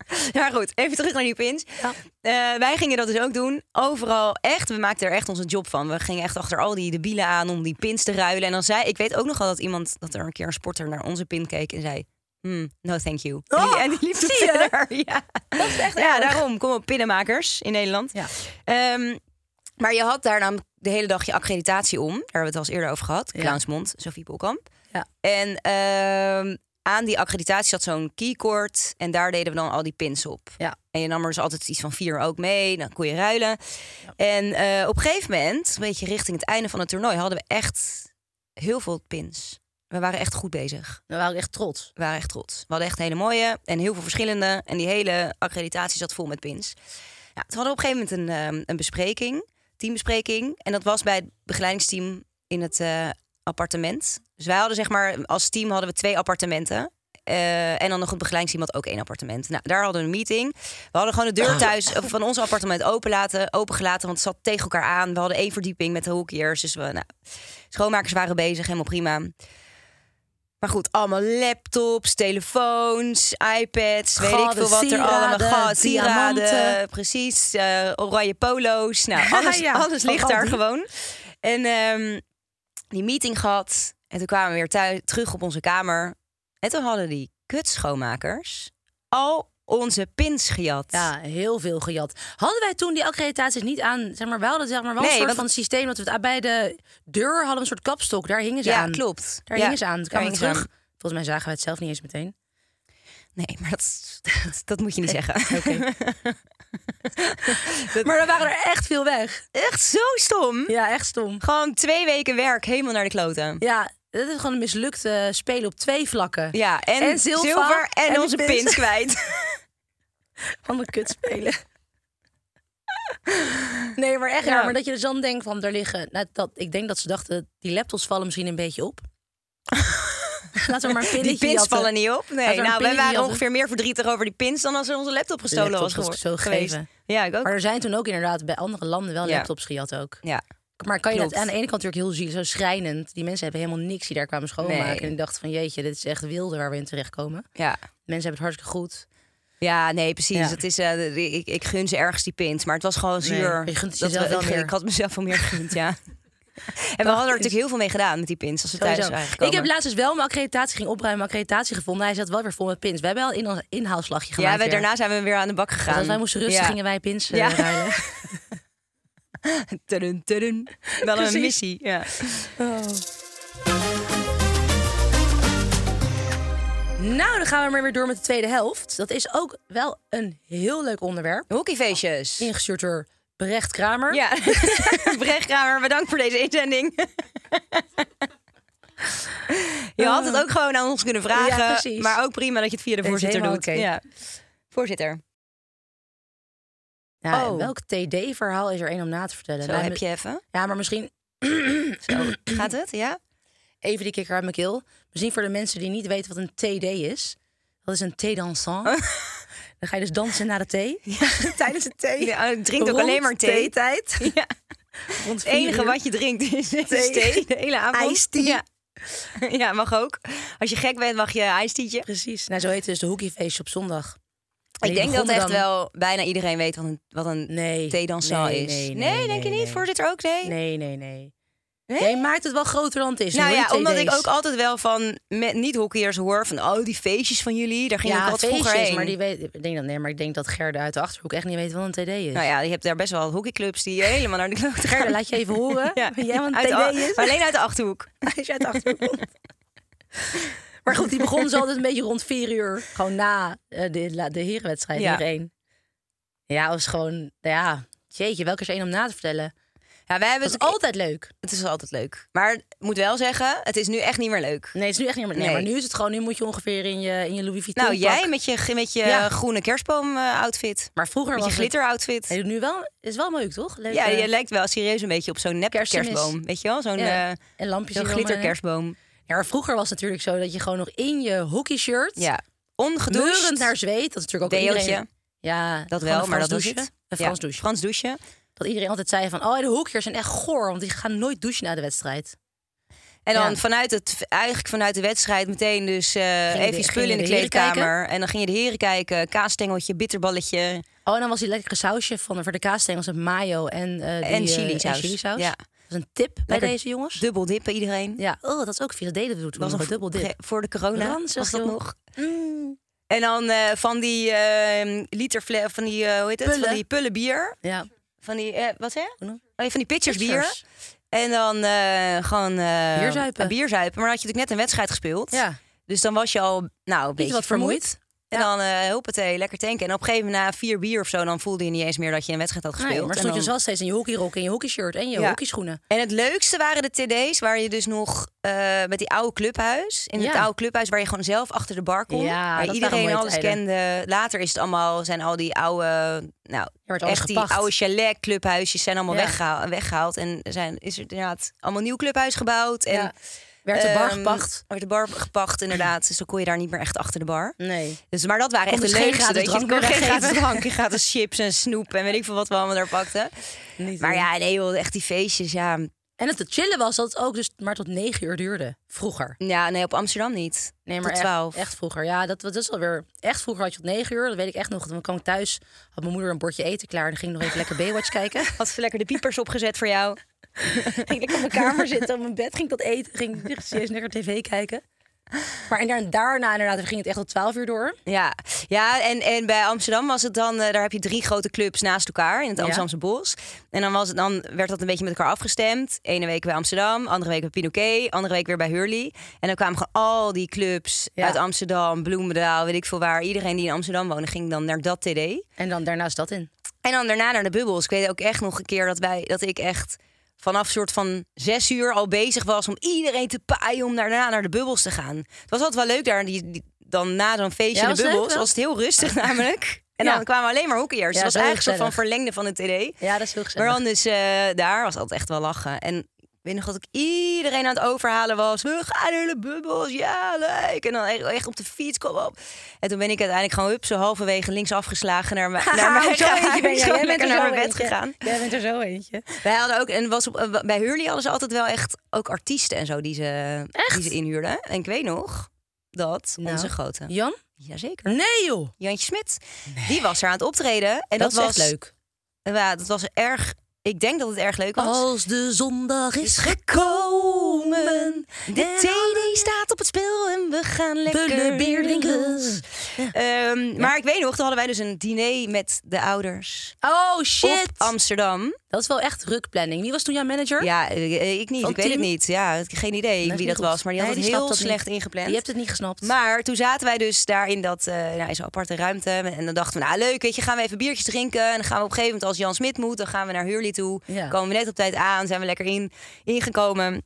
ja, goed. Even terug naar die pins. Ja. Eh, wij gingen dat dus ook doen. Overal echt. We maakten er echt onze job van. We gingen echt achter al die debielen aan om die pins te ruilen. En dan zei ik weet ook nog wel dat iemand dat er een keer een sporter naar onze pin keek en zei. Hmm, no, thank you. en, die, Oh, en die liep verder. Ja. Dat is echt Ja, erg. daarom. Kom op, pinnenmakers in Nederland. Ja. Ehm, maar je had daar dan de hele dag je accreditatie om. Daar hebben we het al eens eerder over gehad. Clownsmond, Sophie Polkamp. Ja. En ehm, aan die accreditatie zat zo'n keycord. En daar deden we dan al die pins op. Ja. En je nam er dus altijd iets van vier ook mee. Dan kon je ruilen. En eh, op een gegeven moment, een beetje richting het einde van het toernooi... hadden we echt heel veel pins. We waren echt goed bezig. We waren echt trots. We waren echt trots. We hadden echt hele mooie en heel veel verschillende. En die hele accreditatie zat vol met pins. Ja, toen hadden we op een gegeven moment een, ehm, een bespreking, teambespreking. En dat was bij het begeleidingsteam in het eh, appartement. Dus wij hadden zeg maar, als team hadden we twee appartementen. eh, en dan nog een begeleidingsteam had ook één appartement. Nou, daar hadden we een meeting. We hadden gewoon de deur thuis eh, van ons appartement open laten, opengelaten, want het zat tegen elkaar aan. We hadden één verdieping met de hoekjes. Dus we, nou, schoonmakers waren bezig, helemaal prima. Maar goed, allemaal laptops, telefoons, iPads, weet ik veel wat er allemaal gaat. Sieraden, precies. eh, oranje polo's. Nou, alles, Ja, alles ligt daar die. gewoon. En ehm, die meeting gehad. En toen kwamen we weer thuis, terug op onze kamer. En toen hadden die kutschoonmakers al onze pins gejat. Ja, heel veel gejat. Hadden wij toen die accreditaties niet aan? Zeg maar, wij hadden zeg maar wel een soort want- van systeem dat we het bij de deur hadden een soort kapstok. Daar hingen ze Ja, aan. klopt. Daar Ja, hingen ze aan. Toen kwamen we terug. Volgens mij zagen wij het zelf niet eens meteen. Nee, maar dat, dat, dat moet je niet zeggen. Oké. maar er waren er echt veel weg. Echt zo stom. Ja, echt stom. Gewoon twee weken werk helemaal naar de kloten. Ja, dit is gewoon een mislukt eh, spelen op twee vlakken. Ja, en, En zilver, en, onze pins. pins kwijt. Van de kut spelen. Nee, maar echt Ja. Maar dat je dus dan denkt van, er liggen... Nou, dat, ik denk dat ze dachten, die laptops vallen misschien een beetje op. Laten we maar Die pins jatten. vallen niet op. Nee, Laten we een nou, wij waren jatten. ongeveer meer verdrietig over die pins dan als er onze laptop gestolen Laptop was zo geweest. gegeven. Ja, ik ook. Maar er zijn toen ook inderdaad bij andere landen wel Ja. laptops gejat ook. ja. Maar kan je dat aan de ene kant natuurlijk heel zielig, zo schrijnend. Die mensen hebben helemaal niks die daar kwamen schoonmaken. Nee. En ik dacht van jeetje, dit is echt wilde waar we in terechtkomen. Ja. Mensen hebben het hartstikke goed. Ja, nee, precies. Ja. Het is, eh, ik, ik gun ze ergens die pins, maar het was gewoon Nee, zuur. je gunt het Dat jezelf we- wel ik, meer. ik had mezelf wel meer gegund, ja. En we hadden er natuurlijk heel veel mee gedaan met die pins als we thuis waren gekomen. Ik heb laatst dus wel mijn accreditatie ging opruimen, mijn accreditatie gevonden. Hij zat wel weer vol met pins. We hebben wel een in- inhaalslagje gemaakt. ja, we, daarna zijn we weer aan de bak Dus gegaan. als wij moesten rusten, Ja. gingen wij pins eh, Ja. ruilen. Tudun, tudun. Wel een missie, ja. Nou, dan gaan we maar weer door met de tweede helft. Dat is ook wel een heel leuk onderwerp. Hockeyfeestjes. Ingestuurd door Brecht Kramer. Ja, Brecht Kramer, bedankt voor deze inzending. Je had het ook gewoon aan ons kunnen vragen. Ja, maar ook prima dat je het via de voorzitter doet. Ja. Voorzitter, Ja, Oh. Welk TD-verhaal is er één om na te vertellen? zo heb je even. Ja, maar misschien Zo, gaat het? Ja? even die kikker uit mijn keel. Misschien voor de mensen die niet weten wat een TD is. Dat is een thé dansant. Dan ga je dus dansen na de thee. Tijdens de thee. Ja, ik drink ook alleen maar thee. theetijd. Ja. Rond Het enige wat je drinkt is, is Thee. thee. De hele avond. Ijsthee. Ja. ja, mag ook. Als je gek bent, mag je ijstietje. Precies. Nou, zo heet dus de hockeyfeestje op zondag. Ik denk dat echt dan- wel bijna iedereen weet wat een, wat een Nee. theedanszaal nee, is. Nee, Nee, nee, denk je niet? nee. Voorzitter ook? Nee? Nee, nee, nee. Nee? Maakt het wel groter dan het is. Nou ja, omdat ik ook altijd wel van met niet-hockeyers hoor van oh die feestjes van jullie, daar ging ik ja, altijd vroeger feestjes, heen. maar die weet, ik denk dat, nee, maar ik denk dat Gerda uit de Achterhoek echt niet weet wat een TD is. Nou ja, je hebt daar best wel hockeyclubs die helemaal naar de klote gaan. Gerda, laat je even horen. Ja, jij a- TD is? maar alleen uit de achterhoek. Als je uit de Achterhoek komt. Maar goed, die begon dus altijd een beetje rond vier uur. Gewoon na eh, de, la- de herenwedstrijd, Ja. ja. één. Ja, was gewoon, ja, jeetje, welke is één om na te vertellen? Ja, wij hebben Het is altijd leuk. Het is altijd leuk. Maar ik moet wel zeggen, het is nu echt niet meer leuk. Nee, het is nu echt niet meer. Nee, Nee. maar nu is het gewoon, nu moet je ongeveer in je, in je Louis Vuitton Nou, pak. jij met je, met je Ja. groene kerstboom eh, outfit. Maar vroeger Met je was glitter outfit. het... Nee, nu wel, is wel leuk, toch? Leuk, Ja, eh, je lijkt wel serieus een beetje op zo'n nep Kerstmis. kerstboom. Weet je wel? Zo'n ja. eh, en lampjes zo'n eromheen. kerstboom. Ja, maar vroeger was het natuurlijk zo dat je gewoon nog in je hockeyshirt... Ja. Ongedoucht. Meurend naar zweet. Dat is natuurlijk ook Deeltje. iedereen... Ja, Dat gewoon wel, een maar Frans dat was het. Een Ja, Frans douchen. Frans douchen. Dat iedereen altijd zei van... Oh, de hockeyers zijn echt goor, want die gaan nooit douchen na de wedstrijd. En dan Ja. vanuit het, eigenlijk vanuit de wedstrijd meteen dus eh, even de- je spullen in de de kleedkamer. En dan ging je de heren kijken. Kaasstengeltje, bitterballetje Oh, en dan was die lekkere sausje van voor de kaasstengels met mayo en, die, en eh, chili saus. en. Ja. Dat is een tip bij deze jongens. Dubbel dippen iedereen. Ja, oh, dat is ook veel. Dat deden we toen was dubbel dip. Voor de corona Ranzig, was dat nog. Mm. En dan eh, van die eh liter van die, eh, hoe heet het? Pullen. Van die pullen bier. Ja. Van die, eh, wat noem- Oh, van die pitchers bier. En dan eh, gewoon... eh, Bier zuipen. eh, bier zuipen. Maar dan had je natuurlijk net een wedstrijd gespeeld. Ja. Dus dan was je al nou, een beetje wat vermoeid. En dan uh, hoppatee, lekker tanken. En op een gegeven moment na vier bier of zo... dan voelde je niet eens meer dat je een wedstrijd had gespeeld. Nee, maar stond je dus wel steeds in je hockeyrok en je hockeyshirt en je hockeyschoenen. En het leukste waren de TD's waar je dus nog eh, met die oude clubhuis. In het oude clubhuis waar je gewoon zelf achter de bar kon. Waar iedereen alles tijden. kende. Later is het allemaal, zijn al die oude, nou, echt die oude chalet clubhuisjes zijn allemaal weggehaald, weggehaald. En zijn, is er inderdaad allemaal nieuw clubhuis gebouwd. En. Werd de bar Ehm, gepakt? Werd de bar gepakt, inderdaad. Dus dan kon je daar niet meer echt achter de bar. Nee. Dus, maar dat waren echt de dus leukste. Dat je drank kon meer geen gratis drank, gratis chips en snoep en weet ik veel wat we allemaal daar pakten. Niet Maar ja, nee joh, echt die feestjes, ja. En het chillen was dat het ook dus maar tot negen uur duurde. Vroeger. Ja, nee, op Amsterdam niet. Nee, maar Tot echt, 12. echt vroeger. Ja, dat, dat is alweer... Echt vroeger had je tot negen uur. Dat weet ik echt nog. Dan kwam ik thuis, had mijn moeder een bordje eten klaar. En dan ging ik nog even lekker Baywatch kijken. Had ze lekker de piepers opgezet voor jou. ging ik op mijn kamer zitten, op mijn bed, ging ik dat eten. Ging ik serieus lekker tv kijken. Maar en daar- daarna inderdaad ging het echt tot 12 uur door. Ja, ja en, en bij Amsterdam was het dan, eh, daar heb je drie grote clubs naast elkaar in het Ja. Amsterdamse bos. En dan, was het, dan werd dat een beetje met elkaar afgestemd. Ene week bij Amsterdam, andere week bij Pinoquet, andere week weer bij Hurley. En dan kwamen gewoon al die clubs Ja. uit Amsterdam, Bloemendaal, weet ik veel waar. Iedereen die in Amsterdam woonde ging dan naar dat TD. En dan daarnaast dat in. En dan daarna naar de bubbels. Ik weet ook echt nog een keer dat, wij, dat ik echt vanaf soort van zes uur al bezig was om iedereen te paaien om daarna naar de bubbels te gaan. Het was altijd wel leuk daar. Die, die- dan na zo'n feestje Ja, in de bubbels was het heel rustig namelijk. En Ja. dan kwamen alleen maar hockeyers. Ja, het was eigenlijk een soort van verlengde van het TD. Ja, dat is heel gezellig. Maar dan dus eh, daar was altijd echt wel lachen. En weet nog dat ik iedereen aan het overhalen was. We gaan naar de bubbels, ja, leuk. En dan echt, op de fiets, kom op. En toen ben ik uiteindelijk gewoon hup, zo halverwege links afgeslagen naar, mijn- naar mijn Zo eentje ben jij. Gewoon Jij bent lekker er naar mijn bed eentje. gegaan. Jij bent er zo eentje. Wij hadden ook, en was op, eh, bij Hurley hadden ze altijd wel echt ook artiesten en zo die ze, die ze inhuurden. En ik weet nog dat Nou. onze grote, Jan? jazeker, Nee joh. Jantje Smit, die was er aan het optreden. En dat, was leuk. Ja, dat was erg, ik denk dat het erg leuk was. Als de zondag is gekomen. De TD staat op het spel en we gaan lekker drinken. Ehm, Maar ik weet nog, toen hadden wij dus een diner met de ouders Oh op shit. Amsterdam. Dat is wel echt rukplanning. Wie was toen jouw manager? Ja, eh, ik niet. Van ik weet het niet. Ja, geen idee wie dat goed. was. Maar die had Nee, het die heel slecht niet. ingepland. Je hebt het niet gesnapt. Maar toen zaten wij dus daar in, dat, eh nou, in zo'n aparte ruimte. En dan dachten we, nou leuk, weet je, gaan we even biertjes drinken. En dan gaan we op een gegeven moment, als Jan Smit moet, dan gaan we naar Hurley toe. Ja. Komen we net op tijd aan, zijn we lekker in, ingekomen.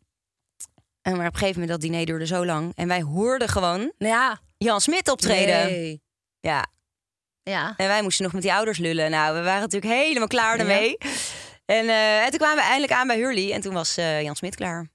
En maar op een gegeven moment, dat diner duurde zo lang. En wij hoorden gewoon ja. Jan Smit optreden. Nee. Ja, Ja. en wij moesten nog met die ouders lullen. Nou, we waren natuurlijk helemaal klaar ermee. En, eh, en toen kwamen we eindelijk aan bij Hurley. En toen was eh, Jan Smit klaar.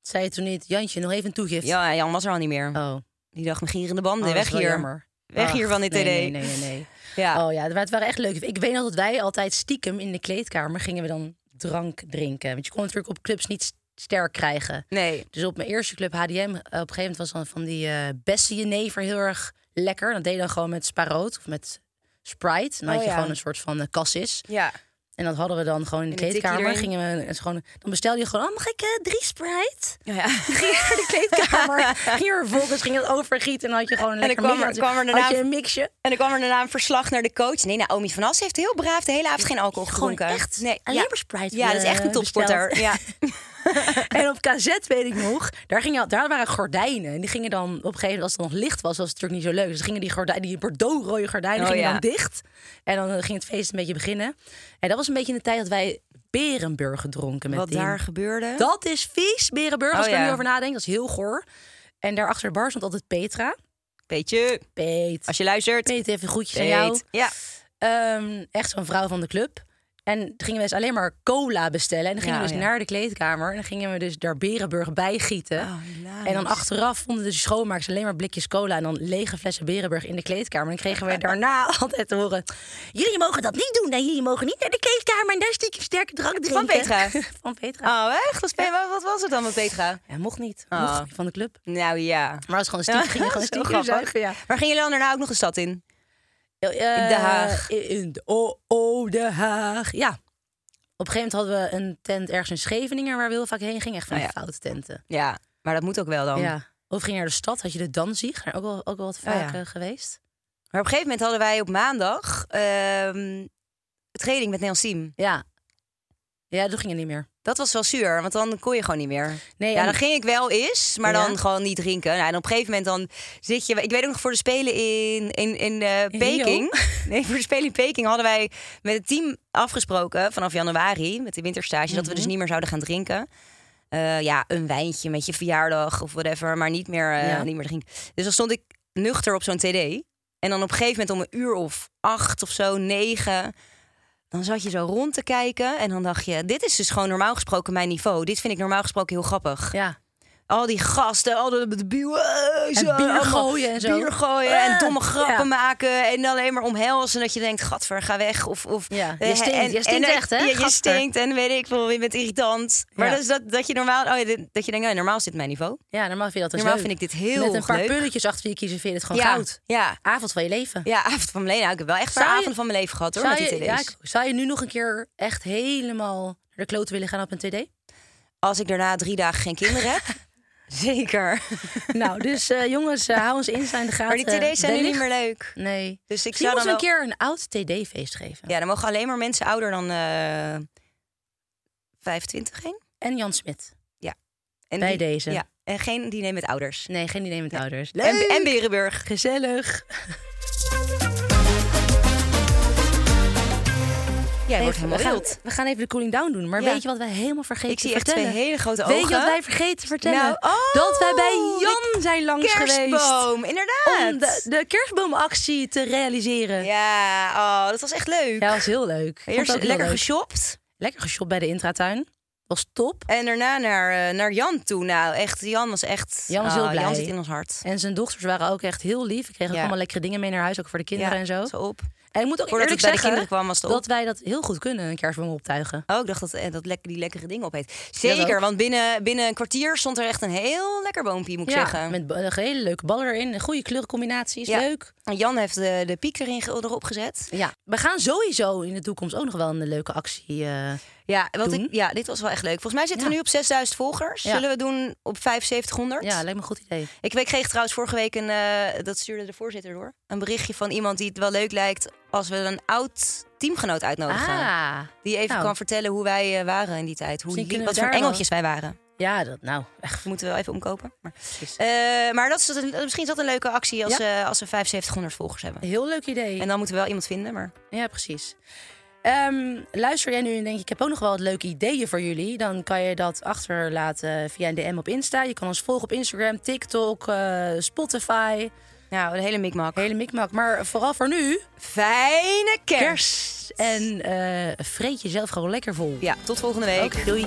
Zei je toen niet, Jantje, nog even een toegift? Ja, Jan was er al niet meer. Oh. Die dacht, mijn gierende banden, Oh, weg hier. jammer. Weg hier van dit TD. Nee, nee, nee, nee. Ja. Oh ja, het waren echt leuke. Ik weet nog dat wij altijd stiekem in de kleedkamer gingen we dan drank drinken. Want je kon natuurlijk op clubs niet sterk krijgen. Nee. Dus op mijn eerste club HDM, eh, op een gegeven moment was dan van die eh beste jenever heel erg lekker. Dat deed je dan gewoon met sparoot of met Sprite. Dan had Oh, je ja. gewoon een soort van uh, cassis. Ja. En dat hadden we dan gewoon in de En kleedkamer. Gingen we, en gewoon, dan bestelde je gewoon, oh, mag ik eh, drie Sprite? Ja, ja. ging naar de kleedkamer. ging er vervolgens ging het overgieten. En dan had je gewoon een dan lekker kwam er- er daarna- een mixje. En dan kwam er daarna een verslag naar de coach. Nee, Naomi van As heeft heel braaf de hele avond geen alcohol Gewoon gedronken. echt nee, alleen ja. maar Sprite, Ja, dat is echt een eh, topsporter. besteld. Ja. En op KZ weet ik nog, daar, gingen, daar waren gordijnen. En die gingen dan op een gegeven moment, als het nog licht was, was het natuurlijk niet zo leuk. Dus gingen die, gordijnen, die bordeaux-rode gordijnen Oh, gingen ja. dan dicht. En dan ging het feest een beetje beginnen. En dat was een beetje in de tijd dat wij Berenburger dronken met Wat die. daar gebeurde. Dat is vies, Berenburger. Als Oh, ik er nu over nadenk, dat is heel goor. En daar achter de bar stond altijd Petra. Beetje. Peet. Als je luistert. Peet, even groetjes aan jou. Ja. Ehm, echt zo'n vrouw van de club. En toen gingen we dus alleen maar cola bestellen. En dan gingen Ja, we dus ja. naar de kleedkamer. En dan gingen we dus daar Berenburg bij gieten. Oh, en dan achteraf vonden de schoonmakers alleen maar blikjes cola... en dan lege flessen Berenburg in de kleedkamer. En dan kregen we daarna altijd te horen... jullie mogen dat niet doen. Nee, jullie mogen niet naar de kleedkamer... en daar stiekem sterke drank drinken. Van Petra? van Petra. Oh, echt? Wat, wat- was het dan met Petra? Ja, mocht niet. Oh. Mocht niet van de club. Nou ja. Maar als gewoon stiekem, gingen gewoon stiekem. Waar gingen jullie dan daarna ook nog een stad in? In Den Haag. In de, oh, oh, Den Haag. Ja. Op een gegeven moment hadden we een tent ergens in Scheveningen... waar we heel vaak heen gingen. Echt van Oh ja. foute tenten. Ja, maar dat moet ook wel dan. Ja. Of ging je naar de stad, had je de Danzig. Ook wel, ook wel wat Oh vaak ja. eh, geweest. Maar op een gegeven moment hadden wij op maandag ehm training met Neil Siem. Ja. Ja, toen ging het niet meer. Dat was wel zuur, want dan kon je gewoon niet meer. Nee, Ja, dan ging ik wel eens, maar Ja? dan gewoon niet drinken. Nou, en op een gegeven moment dan zit je... Ik weet ook nog voor de Spelen in, in, in eh, In Peking. Nee, voor de Spelen in Peking hadden wij met het team afgesproken vanaf januari met de winterstage... dat we Mhm. dus niet meer zouden gaan drinken. Eh, ja, een wijntje met je verjaardag of whatever, maar niet meer, eh, Ja. niet meer drinken. Dus dan stond ik nuchter op zo'n TD. En dan op een gegeven moment om een uur of acht of zo, negen... Dan zat je zo rond te kijken en dan dacht je... dit is dus gewoon normaal gesproken mijn niveau. Dit vind ik normaal gesproken heel grappig. Ja. Al die gasten, al de, de buwen, eh, zo, bier gooien en zo. Bier gooien en Ah, domme grappen ja. maken. En alleen maar omhelzen. Dat je denkt, gadver, ga weg. Of, of, Ja, je eh, stinkt. en- Je stinkt en- echt, hè? Ja, je stinkt en weet ik veel, je bent irritant. Maar dat is dat, dat je normaal, oh dat je denkt, nou, normaal dit mijn niveau. Ja, normaal vind je dat dus Normaal leuk. vind ik dit heel Met een paar leuk. pulletjes achter je kiezen vind je het gewoon goud. Ja, Avond van je leven. ja, avond van mijn leven. Nou, ik heb wel echt een avonden van mijn leven gehad hoor, Zou met die je, ik- zou je nu nog een keer echt helemaal naar de kloten willen gaan op een TD? Als ik daarna drie dagen geen kinderen heb, zeker. nou, dus eh, jongens, eh, hou ons in de gaten. Maar die TD's zijn nu niet meer leuk. Nee. Dus ik zou moeten dan wel... een keer een oud TD-feest geven. Ja, dan mogen alleen maar mensen ouder dan eh 25 heen. En Jan Smit. En Bij die- deze. Ja, en geen diner met ouders. Nee, geen idee met ouders. En, en Berenburg. Gezellig. Jij wordt helemaal we, gaan, wild. we gaan even de cooling down doen. Maar Ja. weet je wat wij helemaal vergeten Ik zie te echt twee vertellen? hele grote Weet ogen. je wat wij vergeten te vertellen? Nou, oh, dat wij bij de Jan zijn langs geweest. Kerstboom, inderdaad. Om de, de kerstboomactie te realiseren. Ja, oh, dat was echt leuk. Ja, was heel leuk. Eerst lekker leuk. geshopt. Lekker geshopt bij de intratuin. Was top. En daarna naar, eh, naar Jan toe. Nou, echt, Jan was echt... Jan was oh, heel blij. Jan zit in ons hart. En zijn dochters waren ook echt heel lief. Ik kreeg ook Ja. allemaal lekkere dingen mee naar huis. Ook voor de kinderen en zo. Zo op. En ik moet ook Voordat eerlijk bij de zeggen kinderen kwam, was het op. dat wij dat heel goed kunnen, een kerstboom optuigen. Oh, ik dacht dat, eh, dat lekker, die lekkere dingen opeet. Dat Zeker, want binnen, binnen een kwartier stond er echt een heel lekker boompje, moet ik Ja, zeggen. met een hele leuke ballen erin. Een goede kleurencombinaties. Ja. Leuk. En Jan heeft de, de piek erin erop gezet. Ja, we gaan sowieso in de toekomst ook nog wel een leuke actie. eh, Ja, wat Doen. ik, ja, dit was wel echt leuk. Volgens mij zitten Ja. we nu op 6000 volgers. Ja. Zullen we doen op 7500? ja, lijkt me een goed idee. Ik kreeg trouwens vorige week een, eh, dat stuurde de voorzitter door, een berichtje van iemand die het wel leuk lijkt als we een oud teamgenoot uitnodigen. Ah, Die even Nou. kan vertellen hoe wij eh, waren in die tijd. Hoe, wat voor wel- engeltjes wij waren. ja, dat nou. Echt. Dat moeten we wel even omkopen. Maar. Eh, maar dat is, een- misschien is dat een leuke actie als, als we 7500 volgers hebben. Heel leuk idee. En dan moeten we wel iemand vinden. Maar Ja, precies. Ehm, luister jij nu en denk je, ik heb ook nog wel wat leuke ideeën voor jullie. Dan kan je dat achterlaten via een DM op Insta. Je kan ons volgen op Instagram, TikTok, eh, Spotify. nou, een hele mikmak. Hele mikmak. Maar vooral voor nu, Fijne kerst. kerst. En eh vreet jezelf gewoon lekker vol. Ja, tot volgende week. Doei.